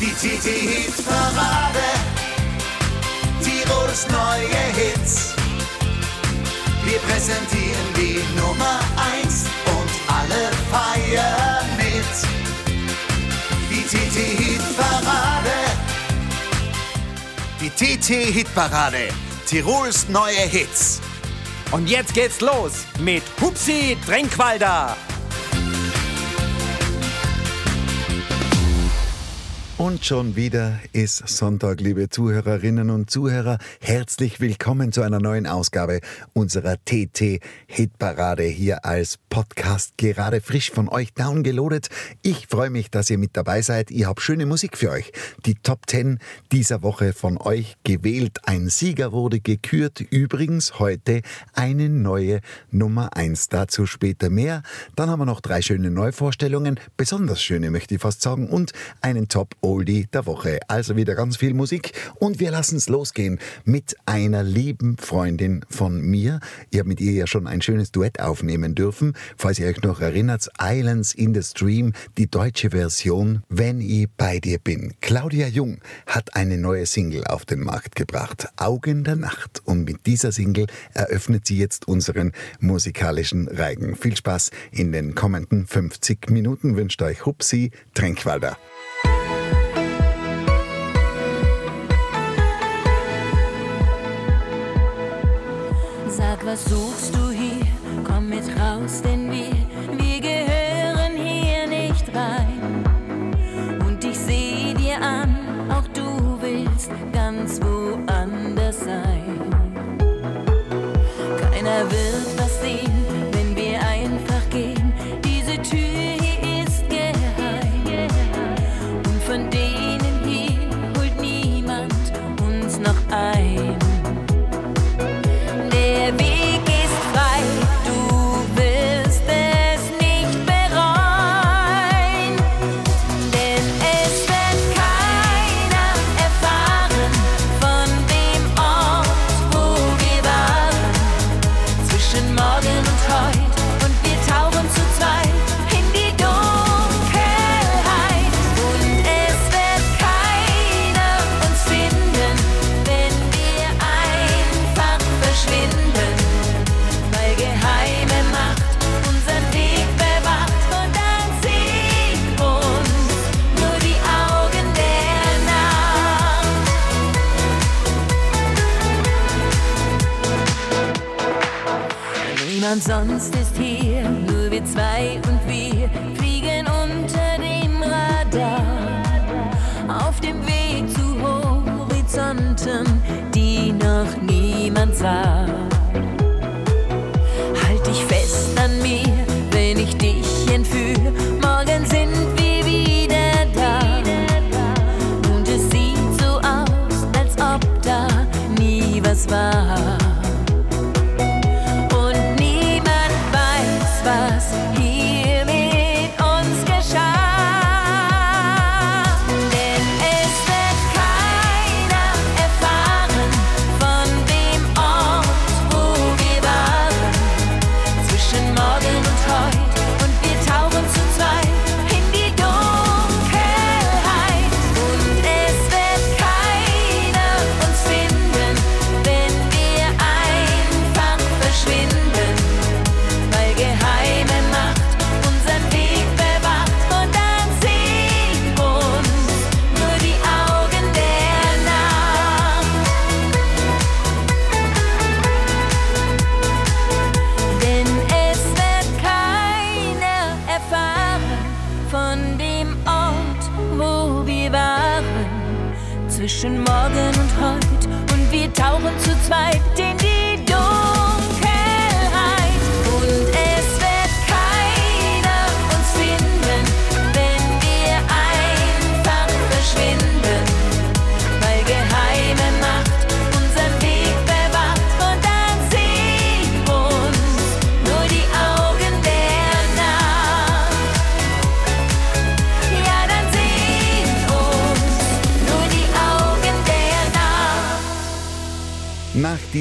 Die TT-Hit-Parade. Tirols neue Hits. Wir präsentieren die Nummer 1 und alle feiern mit. Die TT-Hit-Parade. Die TT-Hit-Parade. Tirols neue Hits. Und jetzt geht's los mit Hupsi Drenkwalder. Und schon wieder ist Sonntag, liebe Zuhörerinnen und Zuhörer. Herzlich willkommen zu einer neuen Ausgabe unserer TT Hitparade hier als Podcast gerade frisch von euch downgeloadet. Ich freue mich, dass ihr mit dabei seid. Ich habe schöne Musik für euch. Die Top 10 dieser Woche von euch gewählt. Ein Sieger wurde gekürt. Übrigens heute eine neue Nummer 1. Dazu später mehr. Dann haben wir noch drei schöne Neuvorstellungen. Besonders schöne möchte ich fast sagen. Und einen Top Oldie der Woche. Also wieder ganz viel Musik und wir lassen es losgehen mit einer lieben Freundin von mir. Ich habe mit ihr ja schon ein schönes Duett aufnehmen dürfen. Falls ihr euch noch erinnert, Islands in the Stream, die deutsche Version, Wenn ich bei dir bin. Claudia Jung hat eine neue Single auf den Markt gebracht, Augen der Nacht. Und mit dieser Single eröffnet sie jetzt unseren musikalischen Reigen. Viel Spaß in den kommenden 50 Minuten wünscht euch Hupsi Tränkwalder. Sag, was suchst du hier? Komm mit raus, denn wir, sonst ist hier, nur wir zwei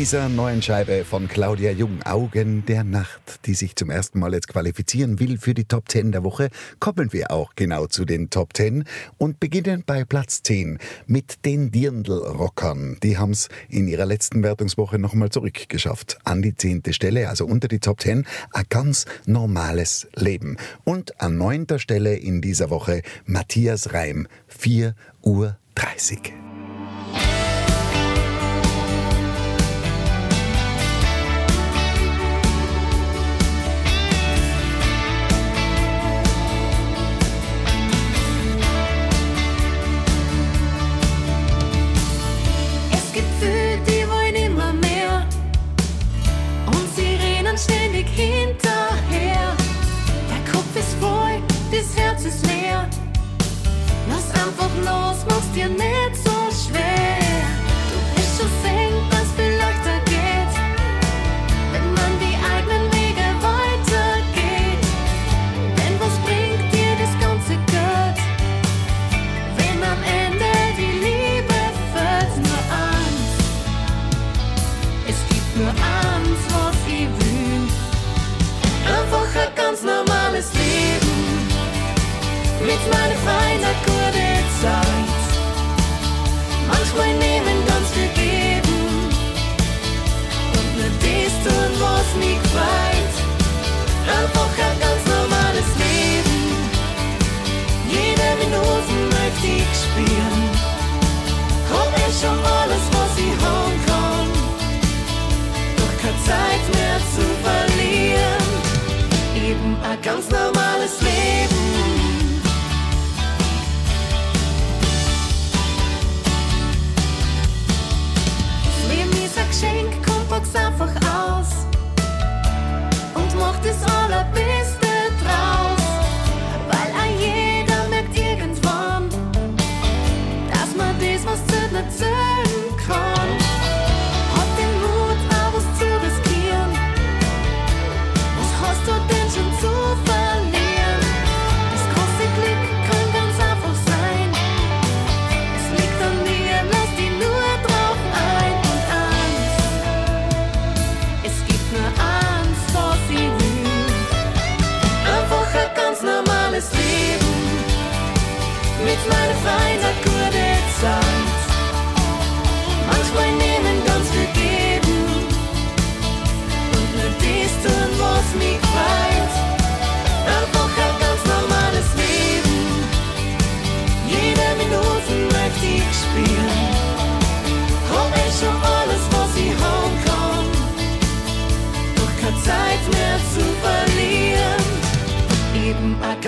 dieser neuen Scheibe von Claudia Jung, Augen der Nacht, die sich zum ersten Mal jetzt qualifizieren will für die Top 10 der Woche, kommen wir auch genau zu den Top 10 und beginnen bei Platz 10 mit den Dirndl-Rockern. Die haben es in ihrer letzten Wertungswoche nochmal zurückgeschafft. An die zehnte Stelle, also unter die Top 10, ein ganz normales Leben. Und an neunter Stelle in dieser Woche Matthias Reim, 4 Uhr 30. gefällt. Einfach ein ganz normales Leben. Jede Minute möchte ich spielen. Hab eh schon alles, was ich haben kann. Doch keine Zeit mehr zu verlieren. Eben ein ganz normales Leben.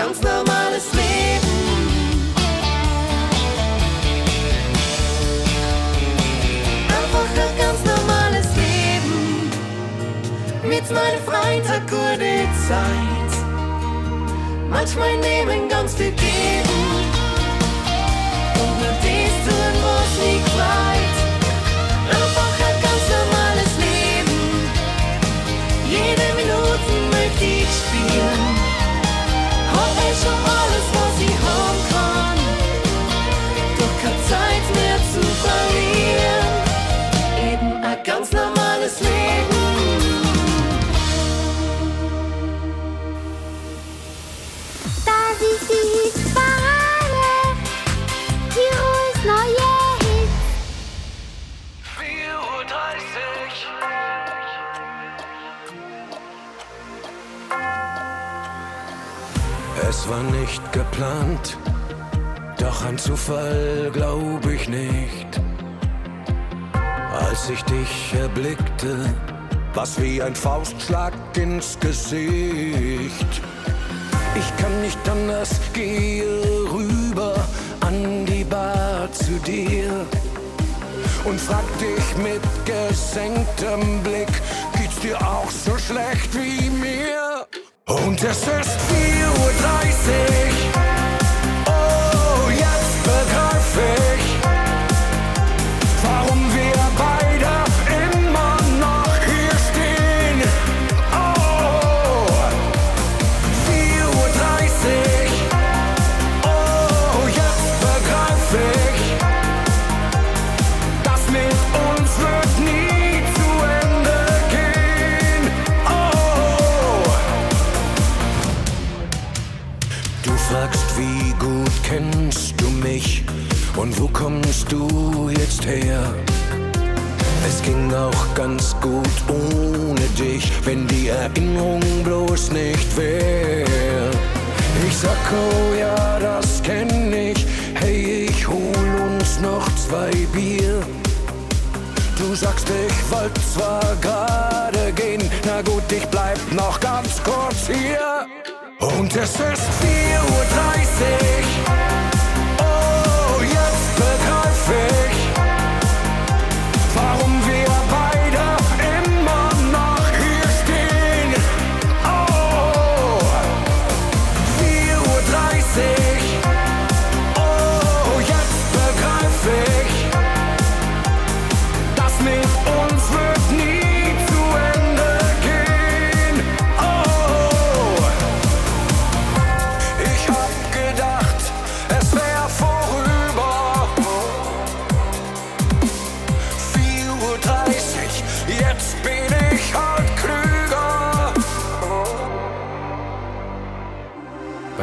Ganz normales Leben. Einfach ein ganz normales Leben. Mit meiner Freizeit gute Zeit. Manchmal nehmen ganz viel geben. Zufall glaub ich nicht. Als ich dich erblickte, was wie ein Faustschlag ins Gesicht. Ich kann nicht anders, gehe rüber an die Bar zu dir und frag dich mit gesenktem Blick, geht's dir auch so schlecht wie mir? Und es ist 4.30 Uhr. Fragst, wie gut kennst du mich und wo kommst du jetzt her? Es ging auch ganz gut ohne dich, wenn die Erinnerung bloß nicht wär. Ich sag, oh ja, das kenn ich, hey, ich hol uns noch zwei Bier. Du sagst, ich wollt zwar gerade gehen, na gut, ich bleib noch ganz kurz hier. Und es ist 4.30 Uhr. Oh, jetzt begreif ich,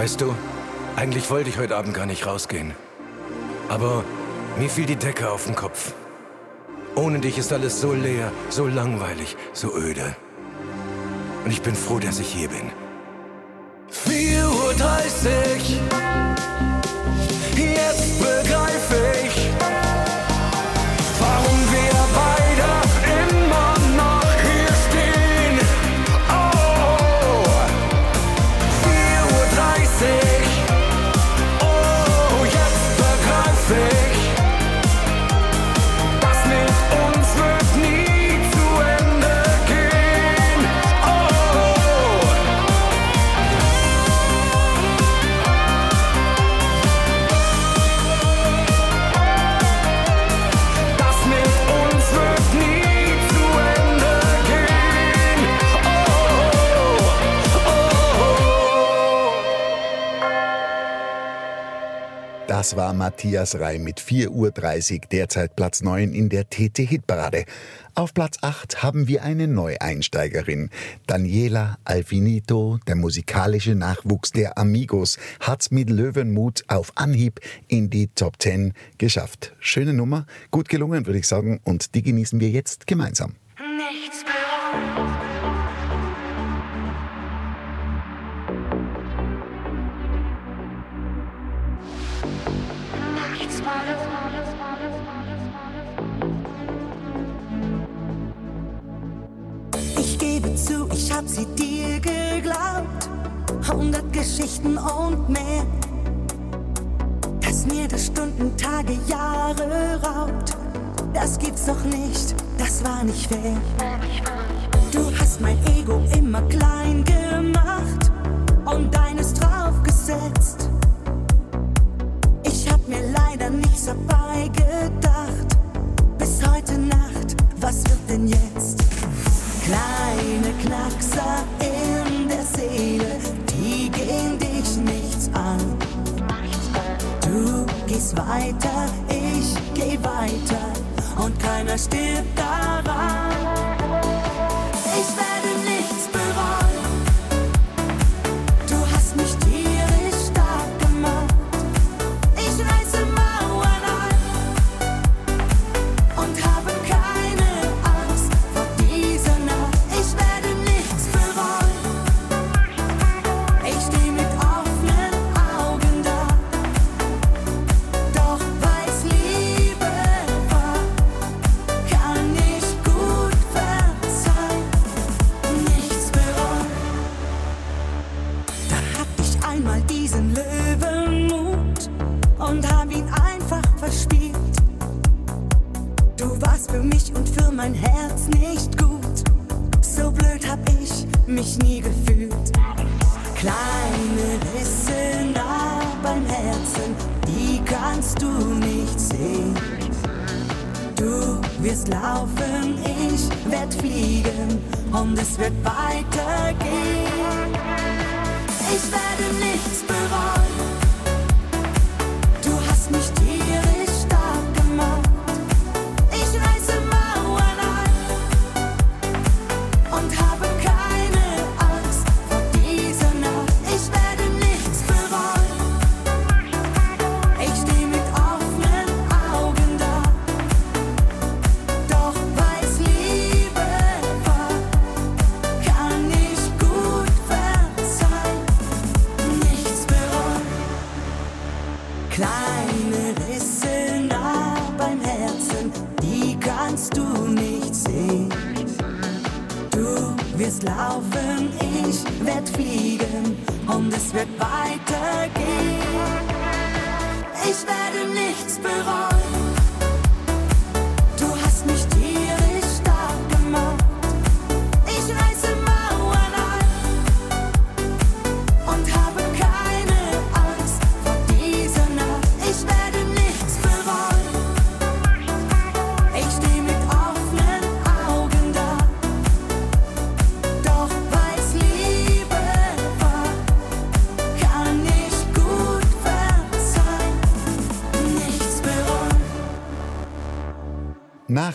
Weißt du, eigentlich wollte ich heute Abend gar nicht rausgehen. Aber mir fiel die Decke auf den Kopf. Ohne dich ist alles so leer, so langweilig, so öde. Und ich bin froh, dass ich hier bin. 4.30 Uhr. War Matthias Reim mit 4.30 Uhr, derzeit Platz 9 in der TT-Hitparade. Auf Platz 8 haben wir eine Neueinsteigerin. Daniela Alfinito, der musikalische Nachwuchs der Amigos, hat's mit Löwenmut auf Anhieb in die Top 10 geschafft. Schöne Nummer, gut gelungen, würde ich sagen, und die genießen wir jetzt gemeinsam. Nichts bereut. Ich hab sie dir geglaubt. Hundert Geschichten und mehr. Dass mir das Stunden, Tage, Jahre raubt. Das gibt's doch nicht, das war nicht fair. Du hast mein Ego immer klein gemacht und deines draufgesetzt. Ich hab mir leider nichts dabei gedacht. Bis heute Nacht, was wird denn jetzt? Kleine Knackser in der Seele, die gehen dich nichts an. Du gehst weiter, ich geh weiter und keiner stirbt daran.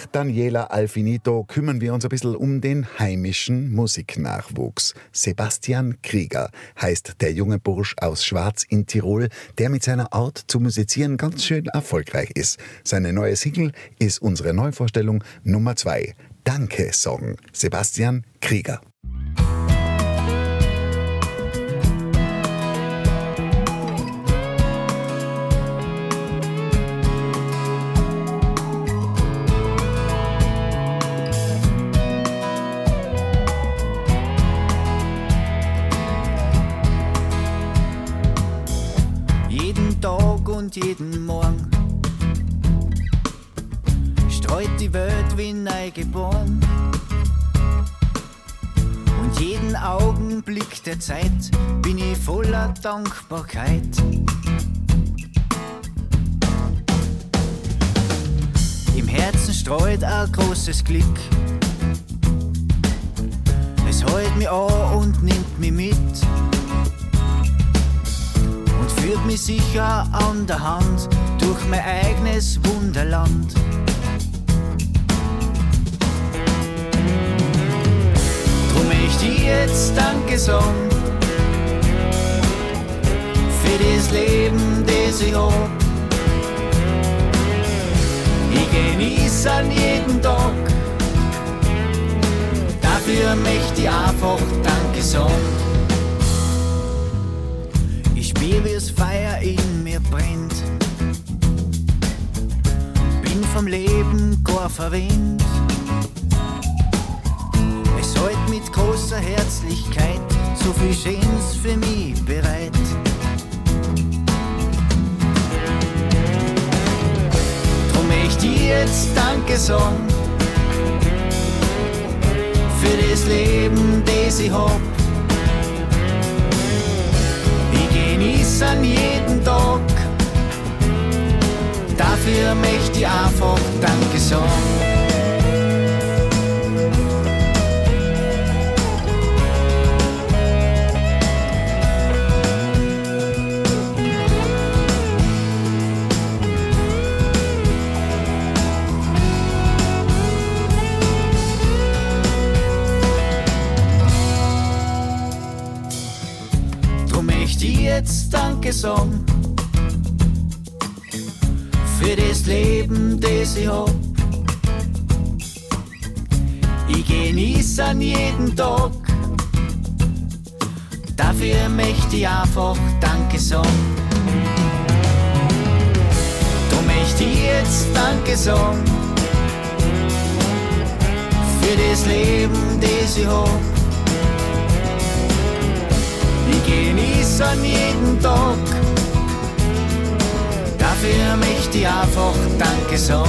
Nach Daniela Alfinito kümmern wir uns ein bisschen um den heimischen Musiknachwuchs. Sebastian Krieger heißt der junge Bursch aus Schwarz in Tirol, der mit seiner Art zu musizieren ganz schön erfolgreich ist. Seine neue Single ist unsere Neuvorstellung Nummer zwei. Danke Song. Sebastian Krieger. Und jeden Morgen streut die Welt wie neu geboren. Und jeden Augenblick der Zeit bin ich voller Dankbarkeit. Im Herzen streut ein großes Glück. Es hält mich an und nimmt mich mit führt mich sicher an der Hand durch mein eigenes Wunderland. Drum ich jetzt Danke sagen für das Leben, das ich hab. Ich genieße an jeden Tag, dafür möchte ich einfach Danke sagen. Das Feuer in mir brennt. Bin vom Leben gar verwöhnt. Es hält mit großer Herzlichkeit so viel Schönes für mich bereit. Drum möchte ich jetzt Danke sagen für das Leben, das ich hab. Ich genieße an jeden Tag. Dafür möchte ich einfach Danke sagen. Sagen für das Leben, das ich hab. Ich genieße an jeden Tag. Dafür möchte ich einfach Danke sagen. Drum möchte ich jetzt Danke sagen für das Leben, das ich hab. Ich genieße an jeden Tag. Dafür möchte ich einfach Danke sagen.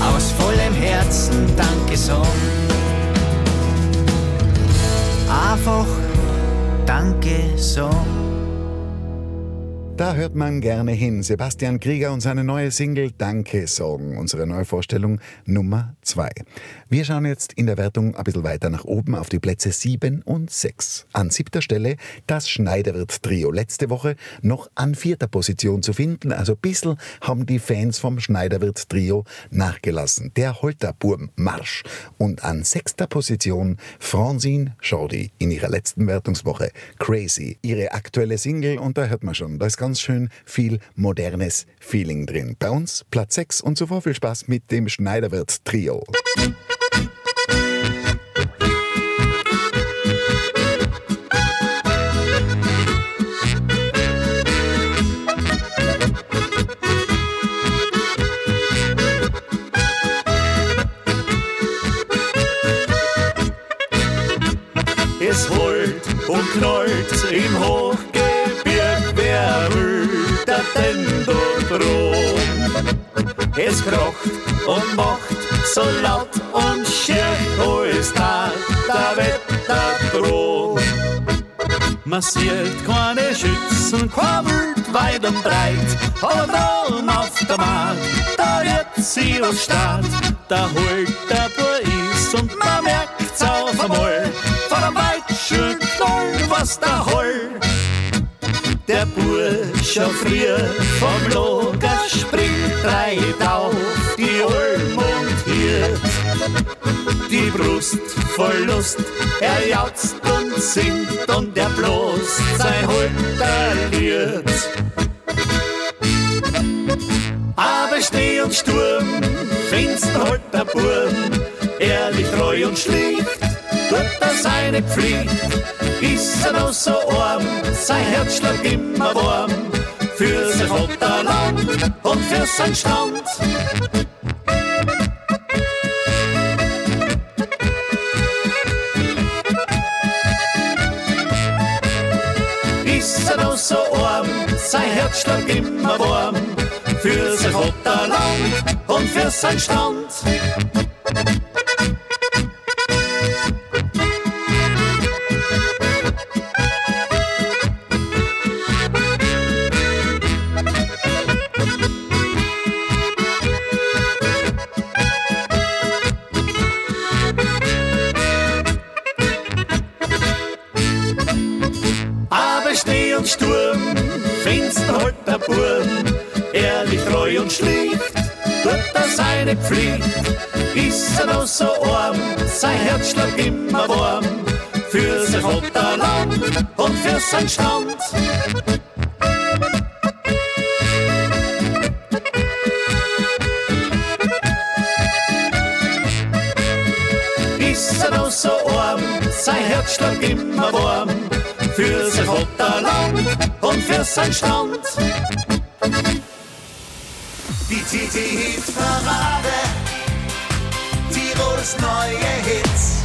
Aus vollem Herzen Danke sagen. Einfach Danke sagen. Da hört man gerne hin. Sebastian Krieger und seine neue Single Danke Song, unsere Neuvorstellung Nummer 2. Wir schauen jetzt in der Wertung ein bisschen weiter nach oben auf die Plätze 7 und 6. An siebter Stelle das Schneiderwirt-Trio. Letzte Woche noch an vierter Position zu finden. Also ein bisschen haben die Fans vom Schneiderwirt-Trio nachgelassen. Der Holterburm Marsch. Und an sechster Position Francine Jordi in ihrer letzten Wertungswoche. Crazy. Ihre aktuelle Single und da hört man schon, da ist ganz schön viel modernes Feeling drin. Bei uns Platz 6 und zuvor viel Spaß mit dem Schneiderwirt-Trio. Und macht so laut und schier, alles da, der Wetter droht. Man sieht keine Schützen, Wild weit und breit, aber dran auf der Markt, da wird sie was Start, da holt der Bois und man merkt's auf einmal, von einem Weitschön Knoll, was da holt. Der Bursch schon früher vom Lager springt, treibt auf Olm und hier. Die Brust voll Lust, er jauzt und singt und er bloßt sein Holter Lied. Aber Schnee und Sturm, Finster holt der Burm, ehrlich treu und schlicht, tut er seine Pflicht. Ist er noch so arm, sein Herz schlägt immer warm, für sein Vaterland und für sein Stand. Sein Herz schlägt immer warm, für sein Vaterland und für sein Stand. Seine Pflicht. Ist er noch so arm, sein Herz schlägt immer warm, für sein Vaterland und für sein Stand. Ist er noch so sein Herz schlägt immer warm, für sein Vaterland und für sein Stand. Die TT-Hit-Parade. Tirols neue Hits.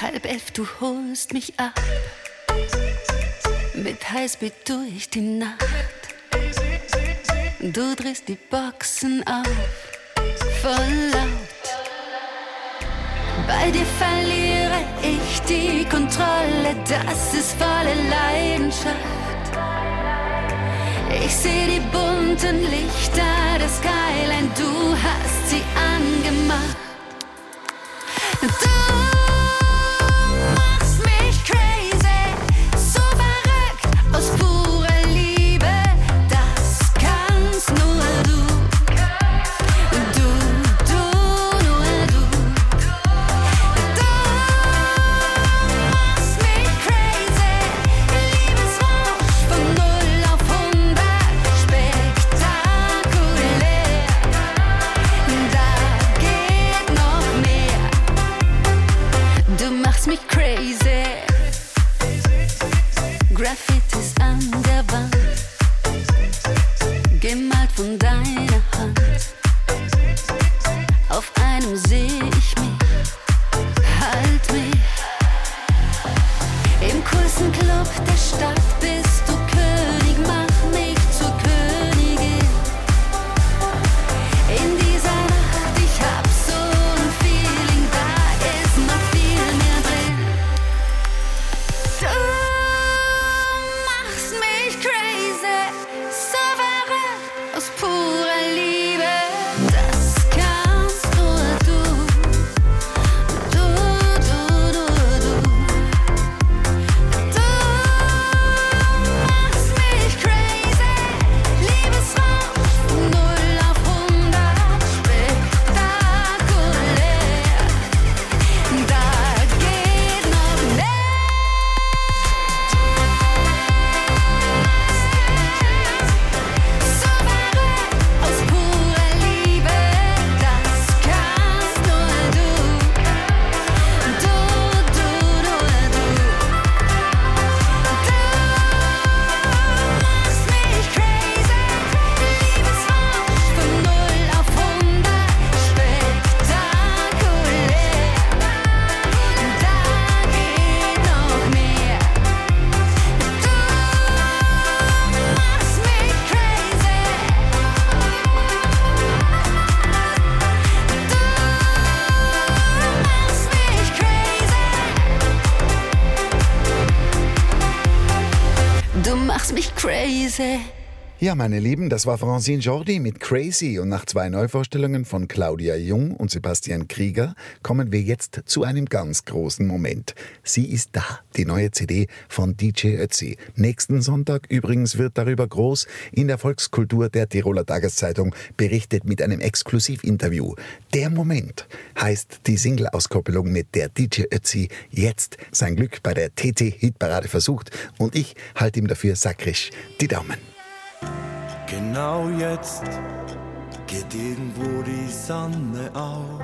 Halb elf, du holst mich ab. Mit Highspeed durch die Nacht. Du drehst die Boxen auf, voll. Bei dir verliere ich die Kontrolle, das ist volle Leidenschaft. Ich sehe die bunten Lichter, das Skyline, du hast sie angemacht. Du Ja, meine Lieben, das war Francine Jordi mit Crazy und nach zwei Neuvorstellungen von Claudia Jung und Sebastian Krieger kommen wir jetzt zu einem ganz großen Moment. Sie ist da, die neue CD von DJ Ötzi. Nächsten Sonntag übrigens wird darüber groß in der Volkskultur der Tiroler Tageszeitung berichtet mit einem Exklusivinterview. Der Moment heißt die Single-Auskoppelung mit der DJ Ötzi jetzt sein Glück bei der TT-Hitparade versucht und ich halte ihm dafür sakrisch die Daumen. Genau jetzt geht irgendwo die Sonne auf.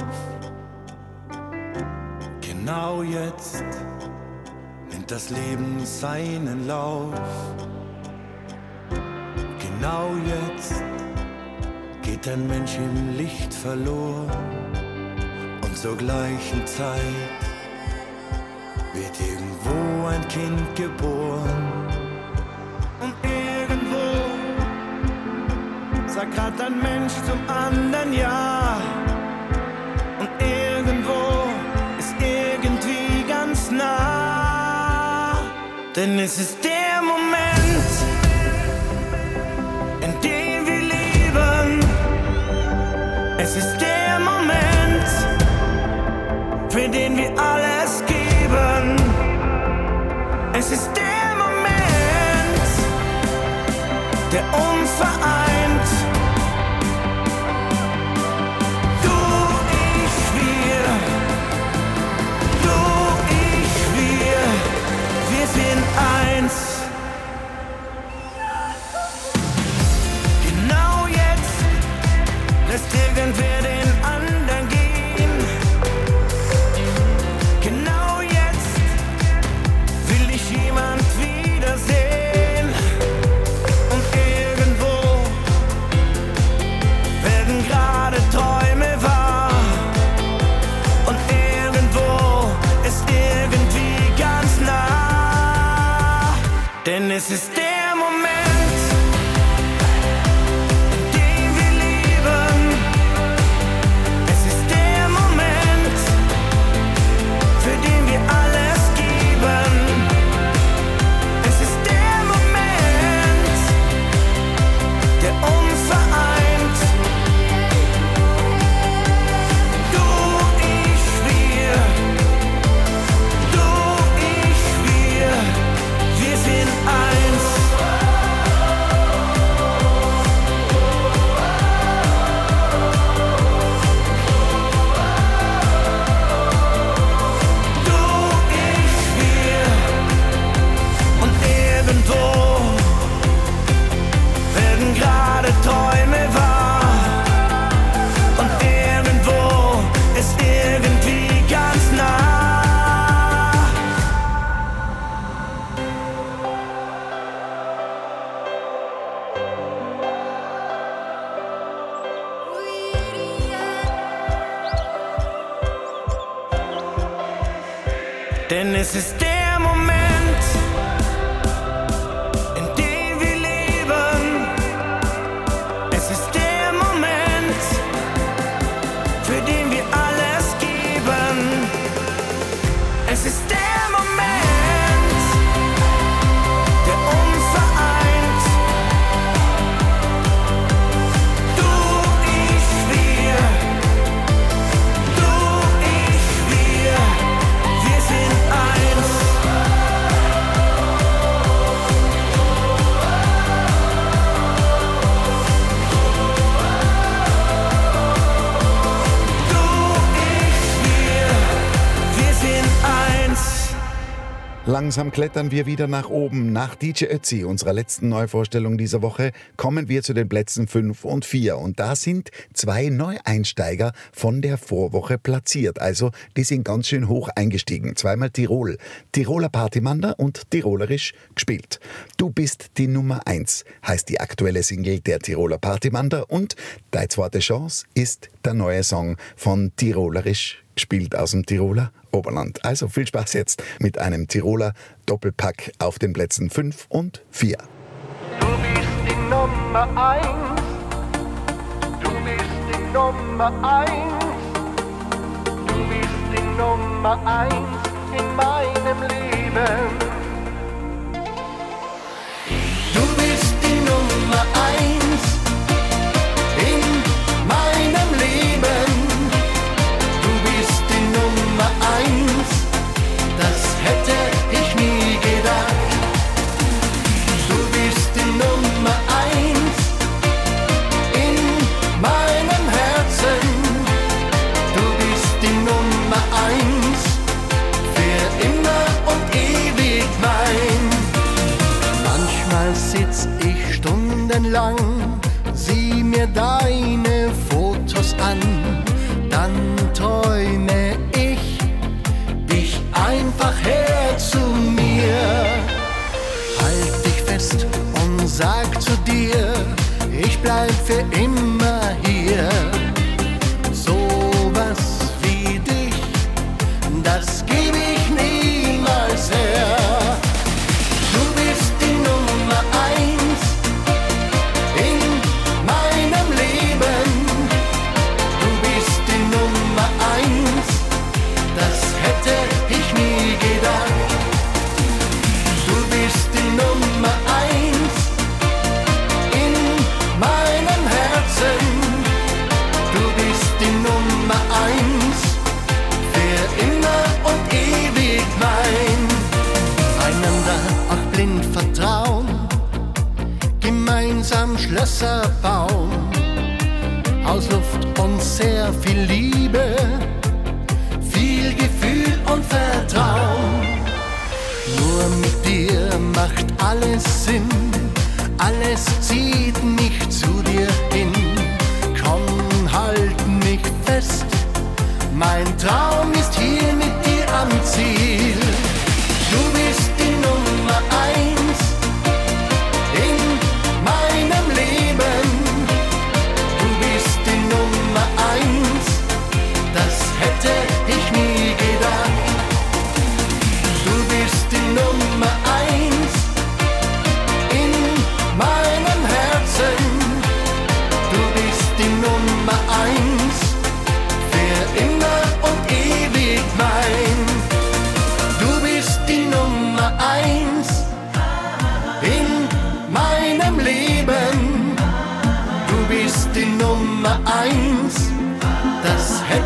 Genau jetzt nimmt das Leben seinen Lauf. Genau jetzt geht ein Mensch im Licht verloren. Und zur gleichen Zeit wird irgendwo ein Kind geboren. Sagt grad ein Mensch zum anderen Ja. Und irgendwo ist irgendwie ganz nah. Denn es ist der Moment, in dem wir leben. Es ist der Moment, für den wir alles geben. Es ist der Moment, der uns vereint. Denn es Langsam klettern wir wieder nach oben. Nach DJ Ötzi, unserer letzten Neuvorstellung dieser Woche, kommen wir zu den Plätzen 5 und 4. Und da sind zwei Neueinsteiger von der Vorwoche platziert. Also, die sind ganz schön hoch eingestiegen. Zweimal Tirol. Tiroler Partymander und Tirolerisch gespielt. Du bist die Nummer 1, heißt die aktuelle Single der Tiroler Partymander. Und deine zweite Chance ist der neue Song von Tirolerisch gespielt aus dem Tiroler Oberland. Also viel Spaß jetzt mit einem Tiroler Doppelpack auf den Plätzen 5 und 4. Du bist die Nummer eins. Du bist die Nummer eins. Du bist die Nummer eins in meinem Leben. lang, sieh mir deine Fotos an, dann träume ich dich einfach her zu mir. Halt dich fest und sag zu dir, ich bleib für immer hier. großer Baum aus Luft und sehr viel Liebe, viel Gefühl und Vertrauen. Nur mit dir macht alles Sinn, alles zieht mich zu dir hin. Komm, halt mich fest, mein Traum.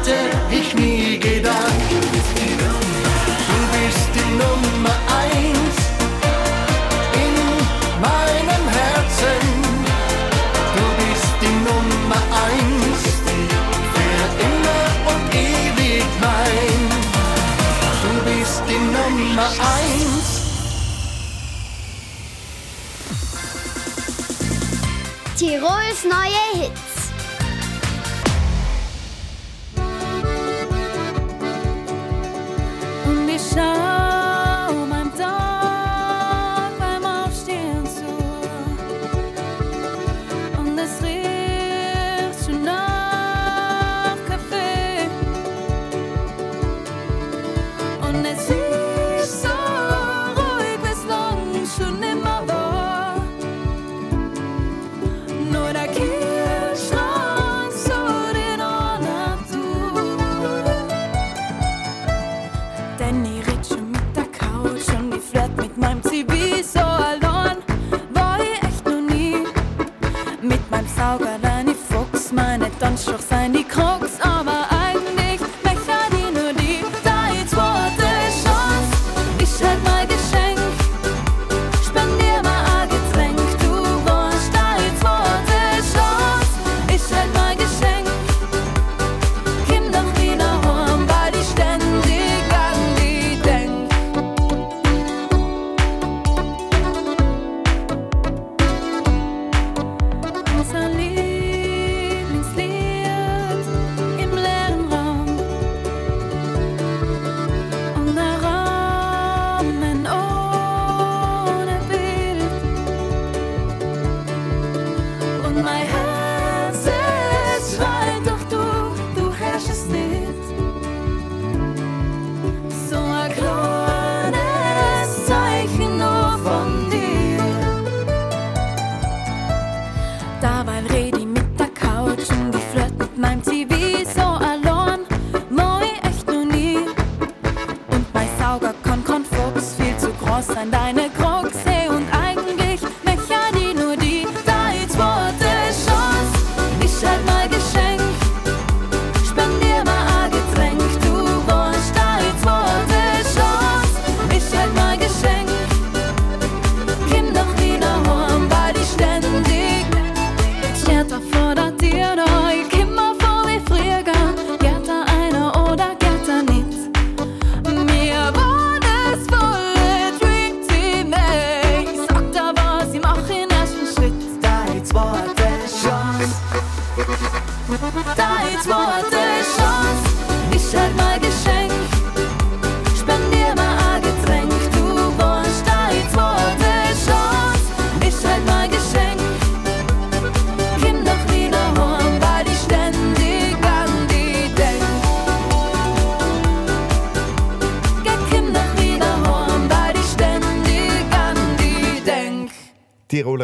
hatte ich nie gedacht. Du bist die Nummer eins in meinem Herzen. Du bist die Nummer eins für immer und ewig mein. Du bist die Nummer eins. Tirols neue 伤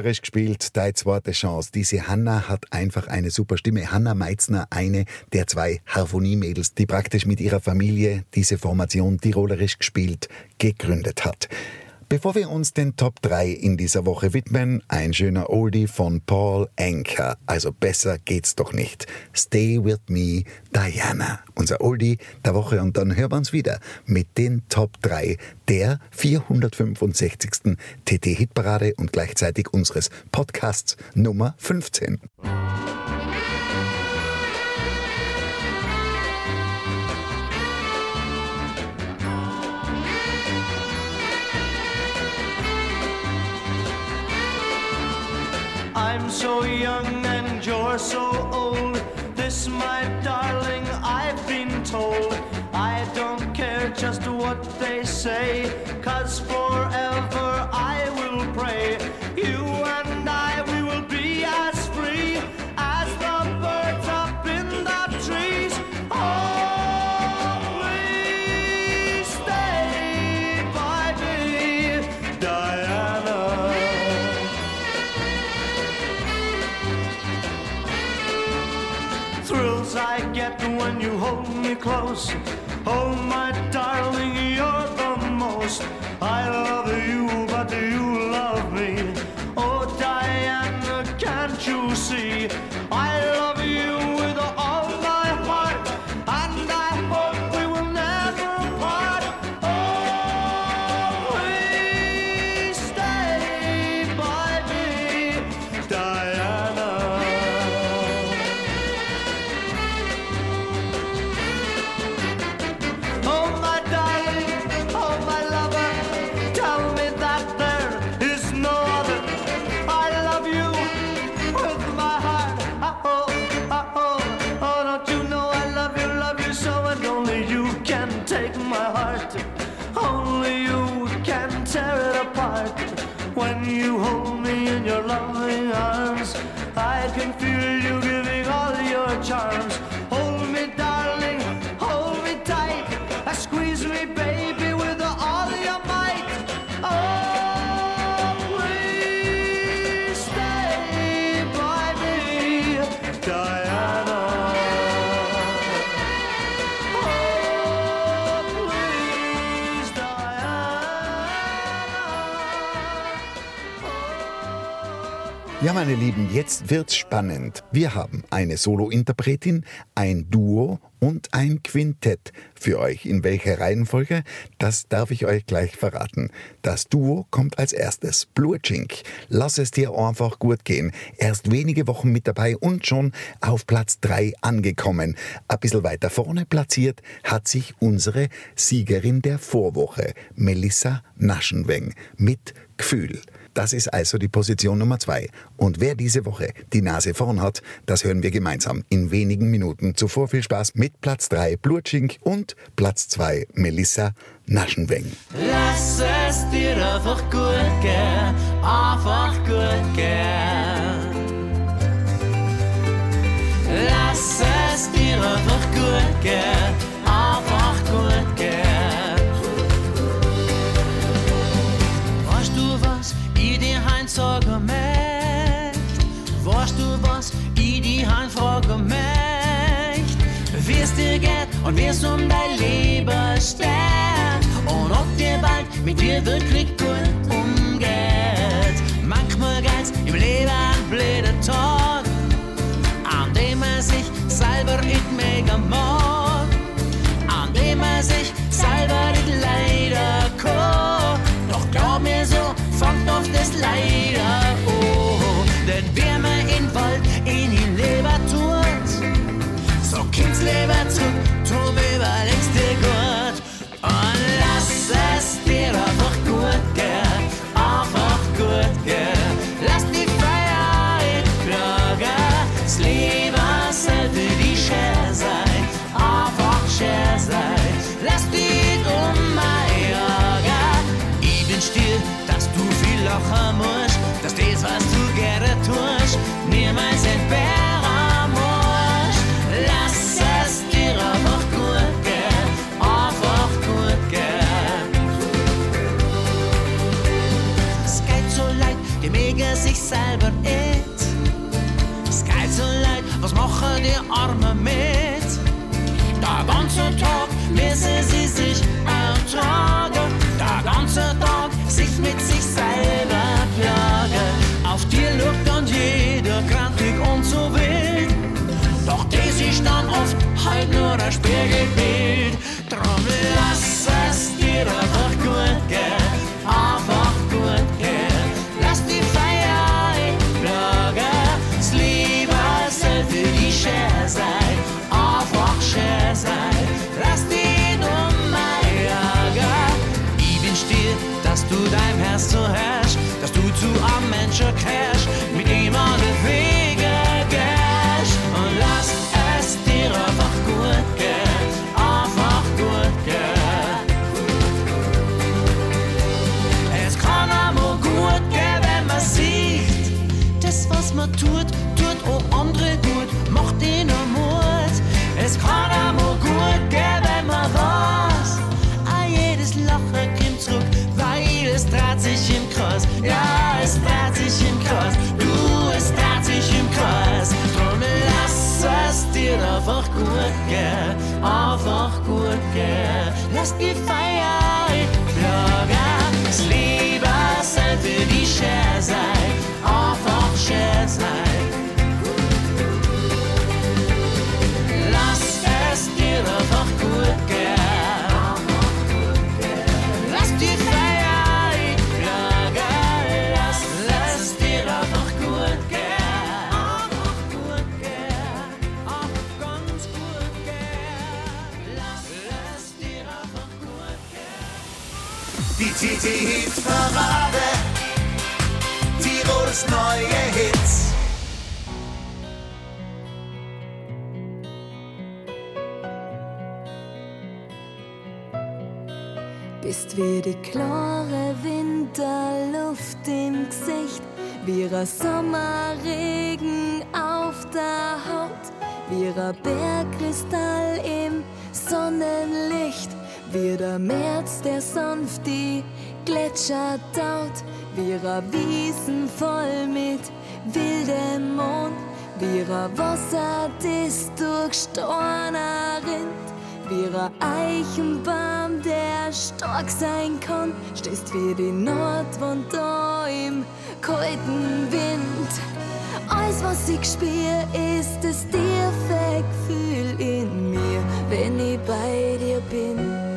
Tirolerisch gespielt, deine zweite Chance. Diese Hanna hat einfach eine super Stimme. Hanna Meitzner, eine der zwei Harmoniemädels, die praktisch mit ihrer Familie diese Formation Tirolerisch gespielt gegründet hat. Bevor wir uns den Top 3 in dieser Woche widmen, ein schöner Oldie von Paul Anker. Also besser geht's doch nicht. Stay with me, Diana. Unser Oldie der Woche und dann hören wir uns wieder mit den Top 3 der 465. TT-Hitparade und gleichzeitig unseres Podcasts Nummer 15. I'm so young and you're so old. This, my darling, I've been told. I don't care just what they say, cause forever I get when you hold me close. Oh, my darling, you're the most. I love you, but you meine Lieben, jetzt wird's spannend. Wir haben eine Solo-Interpretin, ein Duo und ein Quintett für euch. In welcher Reihenfolge? Das darf ich euch gleich verraten. Das Duo kommt als erstes. Blurchink. Lass es dir einfach gut gehen. Erst wenige Wochen mit dabei und schon auf Platz 3 angekommen. Ein bisschen weiter vorne platziert hat sich unsere Siegerin der Vorwoche, Melissa Naschenweng, mit Gefühl. Das ist also die Position Nummer zwei. Und wer diese Woche die Nase vorn hat, das hören wir gemeinsam in wenigen Minuten. Zuvor viel Spaß mit Platz 3 Blutschink und Platz 2 Melissa Naschenweng. Lass es dir einfach gut gehen, einfach gut gehen. Lass es dir einfach gut gehen, einfach gut gehen. Möcht? Weißt du, was dir heim fragen möcht? Wie es dir geht und wie es um dein Leben steht und ob dir bald mit dir wirklich gut umgeht. Manchmal geht's im Leben an blöde Tag, an dem man sich selber nicht mega mag, an dem man sich selber nicht leider kann. Doch glaub mir so, fängt oft das leider an. Denn wer man in Wald in ihn Leber tut, so kommt's Leber zurück, drum überlegst dir gut. Und lass es dir Tag, müssen sie sich ertragen. Der ganze Tag sich mit sich selber plagen. Auf dir lugt dann jeder krantig und so wild. Doch die sich dann oft halt nur der Spiegel gut gehen, einfach gut gehen. Lass die Feier Die TT-Hit-Parade. Tirols neue Hits. Bist wie die klare Winterluft im Gesicht, wie ein Sommerregen auf der Haut, wie ein Bergkristall im Sonnenlicht, wie der März, der sanft die Gletscher taut, ein Wiesen voll mit wildem Mond, ein Wasser, das durch Storner rinnt. Ein Eichenbaum, der stark sein kann, stehst wie die Nordwand da im kalten Wind. Alles, was ich spür, ist das tiefe Gefühl in mir, wenn ich bei dir bin.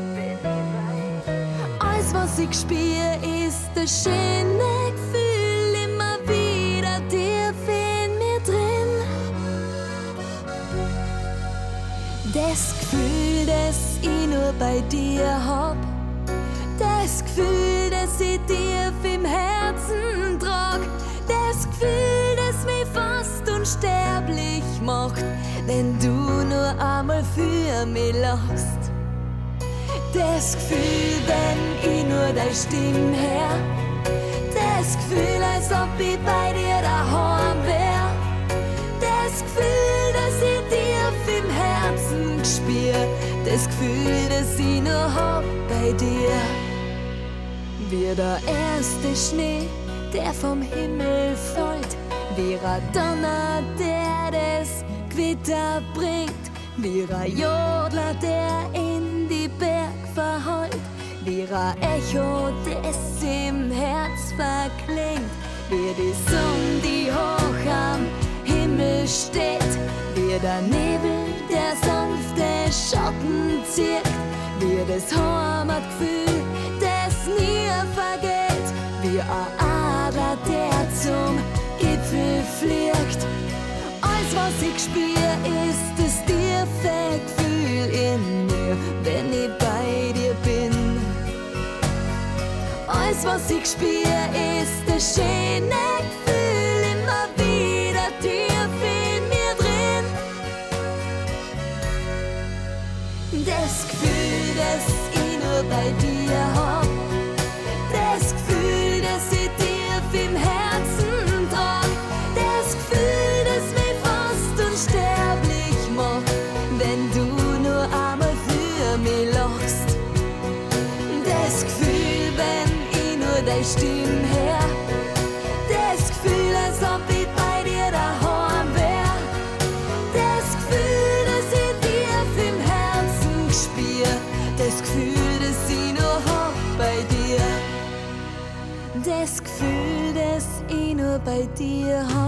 Was ich spür, ist das schöne Gefühl, immer wieder tief in mir drin. Das Gefühl, das ich nur bei dir hab. Das Gefühl, das ich tief im Herzen trag. Das Gefühl, das mich fast unsterblich macht, wenn du nur einmal für mich lachst. Das Gefühl, wenn ich nur deine Stimme hör. Das Gefühl, als ob ich bei dir daheim wär. Das Gefühl, das ich tief im Herzen spür. Das Gefühl, das ich nur hab bei dir. Wie der erste Schnee, der vom Himmel fällt. Wie ein Donner, der das Gewitter bringt. Wie ein Jodler, der in Berg verhallt. Wie ein Echo, das im Herz verklingt. Wie die Sonne, die hoch am Himmel steht. Wie der Nebel, der sanfte Schatten zieht. Wie das Heimatgefühl, das nie vergeht. Wie ein Adler, der zum Gipfel fliegt. Alles, was ich spür, ist das tiefe Gefühl in mir, wenn ich bei Was ich spür, ist das schöne Gefühl, immer wieder tief in mir drin. Das Gefühl, das ich nur bei dir hab. Das Gefühl, das Das Gefühl, als ob ich bei dir daheim wär. Das Gefühl, das ich tief im Herzen spür. Das Gefühl, das ich nur bei dir. Das Gefühl, das ich nur bei dir hab.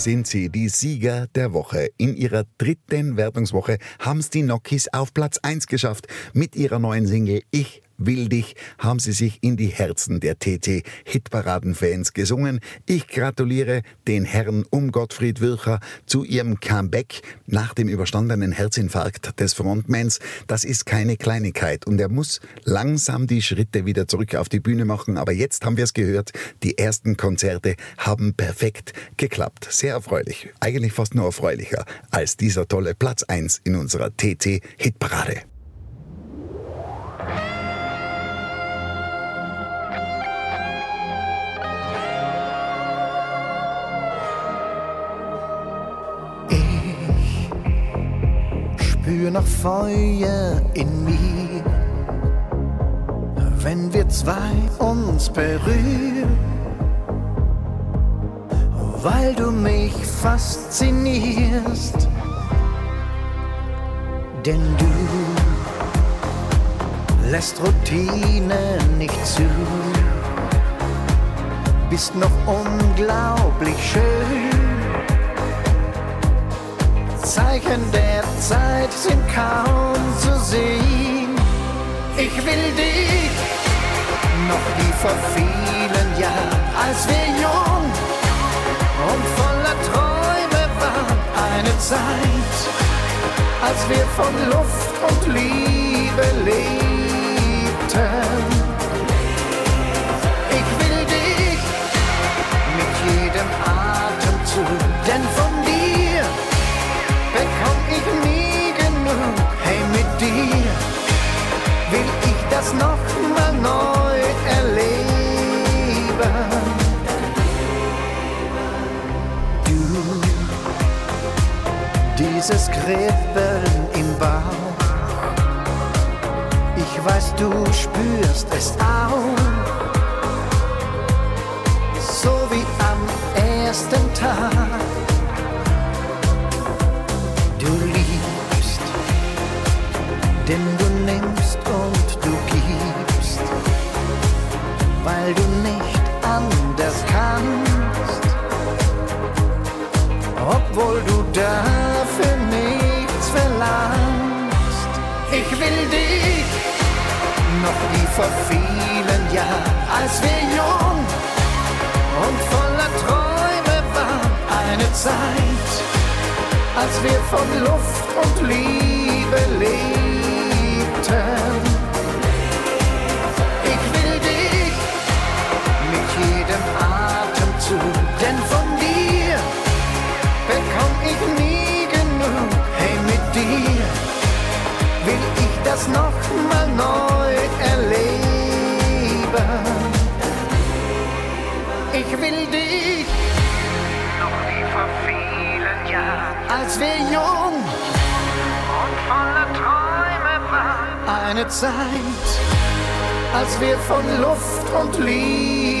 Sind sie, die Sieger der Woche. In ihrer dritten Wertungswoche haben es die Nokis auf Platz 1 geschafft. Mit ihrer neuen Single Ich will dich haben sie sich in die Herzen der TT Hitparaden-Fans gesungen. Ich gratuliere den Herren um Gottfried Wilcher zu ihrem Comeback nach dem überstandenen Herzinfarkt des Frontmans. Das ist keine Kleinigkeit und er muss langsam die Schritte wieder zurück auf die Bühne machen. Aber jetzt haben wir es gehört, die ersten Konzerte haben perfekt geklappt. Sehr erfreulich, eigentlich fast nur erfreulicher als dieser tolle Platz 1 in unserer TT Spür noch Feuer in mir, wenn wir zwei uns berühren, weil du mich faszinierst, denn du lässt Routine nicht zu, bist noch unglaublich schön. Zeichen der Zeit sind kaum zu sehen. Ich will dich noch wie vor vielen Jahren, als wir jung und voller Träume waren. Eine Zeit, als wir von Luft und Liebe lebten. Ich will dich mit jedem Atemzug, denn von Kribbeln im Bauch, ich weiß, du spürst es auch. So wie am ersten Tag. Du liebst, denn du nimmst und du gibst, weil du nicht anders kannst, obwohl du dafür verlangst. Ich will dich noch wie vor vielen Jahren, als wir jung und voller Träume waren, eine Zeit als wir von Luft und Liebe lebten. Ich will dich mit jedem Atemzug, denn von das noch mal neu erleben. Ich will dich noch wie vor vielen Jahren, als wir jung und voller Träume waren. Eine Zeit, als wir von Luft und Liebe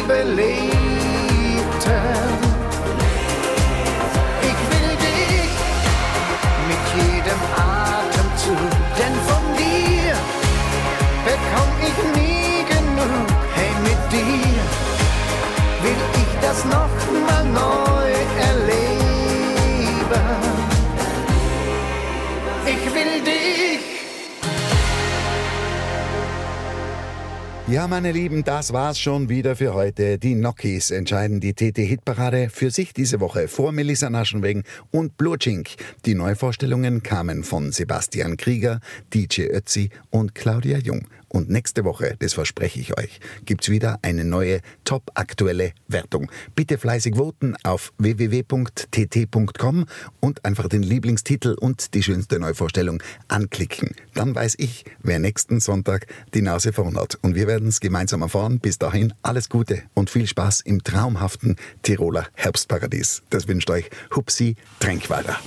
Ja, meine Lieben, das war's schon wieder für heute. Die Nokis entscheiden die TT-Hitparade für sich diese Woche vor Melissa Naschenwegen und Blutschink. Die Neuvorstellungen kamen von Sebastian Krieger, DJ Ötzi und Claudia Jung. Und nächste Woche, das verspreche ich euch, gibt's wieder eine neue top-aktuelle Wertung. Bitte fleißig voten auf www.tt.com und einfach den Lieblingstitel und die schönste Neuvorstellung anklicken. Dann weiß ich, wer nächsten Sonntag die Nase vorn hat. Und wir werden es gemeinsam erfahren. Bis dahin alles Gute und viel Spaß im traumhaften Tiroler Herbstparadies. Das wünscht euch Hupsi Tränkwalder.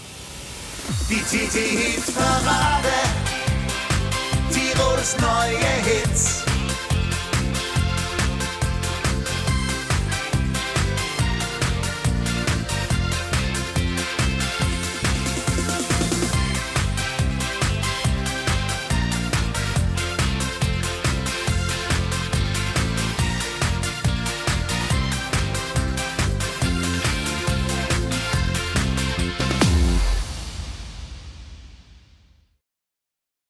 Die TT Tirols neue Hits.